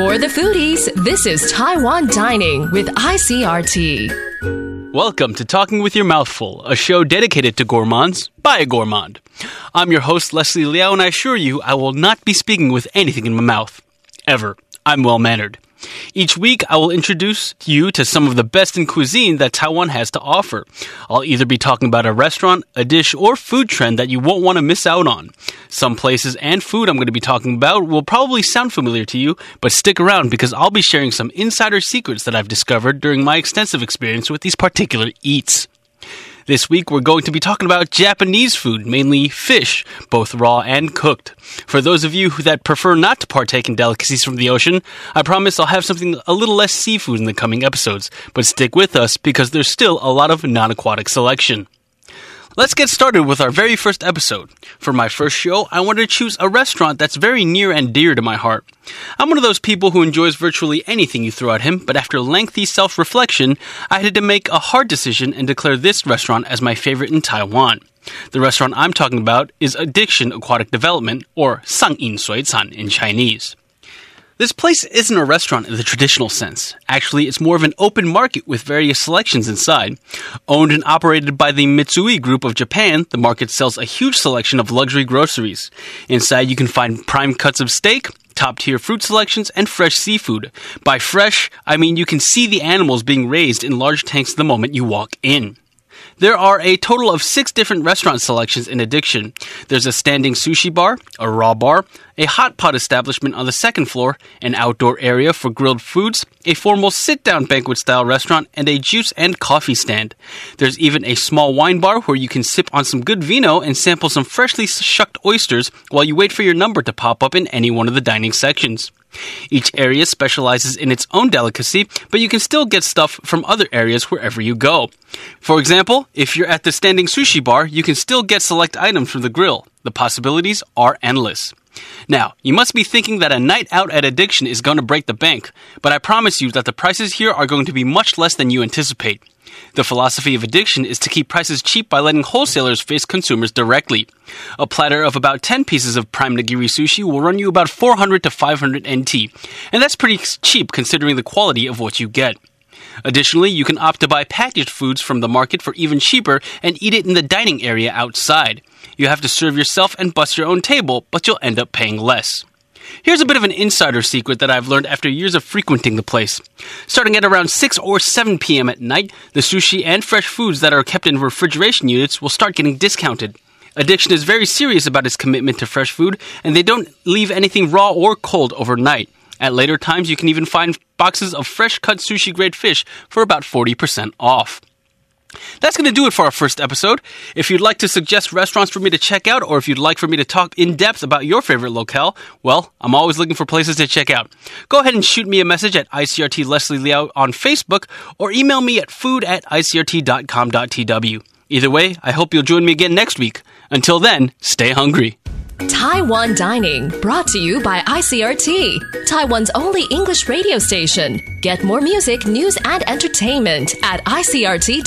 For the foodies, this is Taiwan Dining with ICRT. Welcome to Talking with Your Mouthful, a show dedicated to gourmands by a gourmand. I'm your host, Leslie Liao, and I assure you I will not be speaking with anything in my mouth. Ever. I'm well mannered. Each week, I will introduce you to some of the best in cuisine that Taiwan has to offer. I'll either be talking about a restaurant, a dish, or food trend that you won't want to miss out on. Some places and food I'm going to be talking about will probably sound familiar to you, but stick around because I'll be sharing some insider secrets that I've discovered during my extensive experience with these particular eats. This week, we're going to be talking about Japanese food, mainly fish, both raw and cooked. For those of you that prefer not to partake in delicacies from the ocean, I promise I'll have something a little less seafood in the coming episodes, but stick with us because there's still a lot of non aquatic selection. Let's get started with our very first episode. For my first show, I wanted to choose a restaurant that's very near and dear to my heart. I'm one of those people who enjoys virtually anything you throw at him, but after lengthy self reflection, I had to make a hard decision and declare this restaurant as my favorite in Taiwan. The restaurant I'm talking about is Addiction Aquatic Development, or Sang In Sui Can in Chinese. This place isn't a restaurant in the traditional sense. Actually, it's more of an open market with various selections inside. Owned and operated by the Mitsui Group of Japan, the market sells a huge selection of luxury groceries. Inside, you can find prime cuts of steak, top tier fruit selections, and fresh seafood. By fresh, I mean you can see the animals being raised in large tanks the moment you walk in. There are a total of six different restaurant selections in Addiction. There's a standing sushi bar, a raw bar, a hot pot establishment on the second floor, an outdoor area for grilled foods, a formal sit down banquet style restaurant, and a juice and coffee stand. There's even a small wine bar where you can sip on some good vino and sample some freshly shucked oysters while you wait for your number to pop up in any one of the dining sections. Each area specializes in its own delicacy, but you can still get stuff from other areas wherever you go. For example, if you're at the standing sushi bar, you can still get select items from the grill. The possibilities are endless. Now, you must be thinking that a night out at Addiction is going to break the bank, but I promise you that the prices here are going to be much less than you anticipate. The philosophy of addiction is to keep prices cheap by letting wholesalers face consumers directly. A platter of about 10 pieces of prime nigiri sushi will run you about 400 to 500 NT, and that's pretty cheap considering the quality of what you get. Additionally, you can opt to buy packaged foods from the market for even cheaper and eat it in the dining area outside. You have to serve yourself and bust your own table, but you'll end up paying less. Here's a bit of an insider secret that I've learned after years of frequenting the place. Starting at around 6 or 7 p.m. at night, the sushi and fresh foods that are kept in refrigeration units will start getting discounted. Addiction is very serious about its commitment to fresh food, and they don't leave anything raw or cold overnight. At later times, you can even find boxes of fresh cut sushi grade fish for about 40% off. That's going to do it for our first episode. If you'd like to suggest restaurants for me to check out, or if you'd like for me to talk in depth about your favorite locale, well, I'm always looking for places to check out. Go ahead and shoot me a message at ICRT Leslie Liao on Facebook, or email me at food at icrt.com.tw. Either way, I hope you'll join me again next week. Until then, stay hungry. Taiwan Dining, brought to you by ICRT, Taiwan's only English radio station. Get more music, news, and entertainment at icrt.com.tw.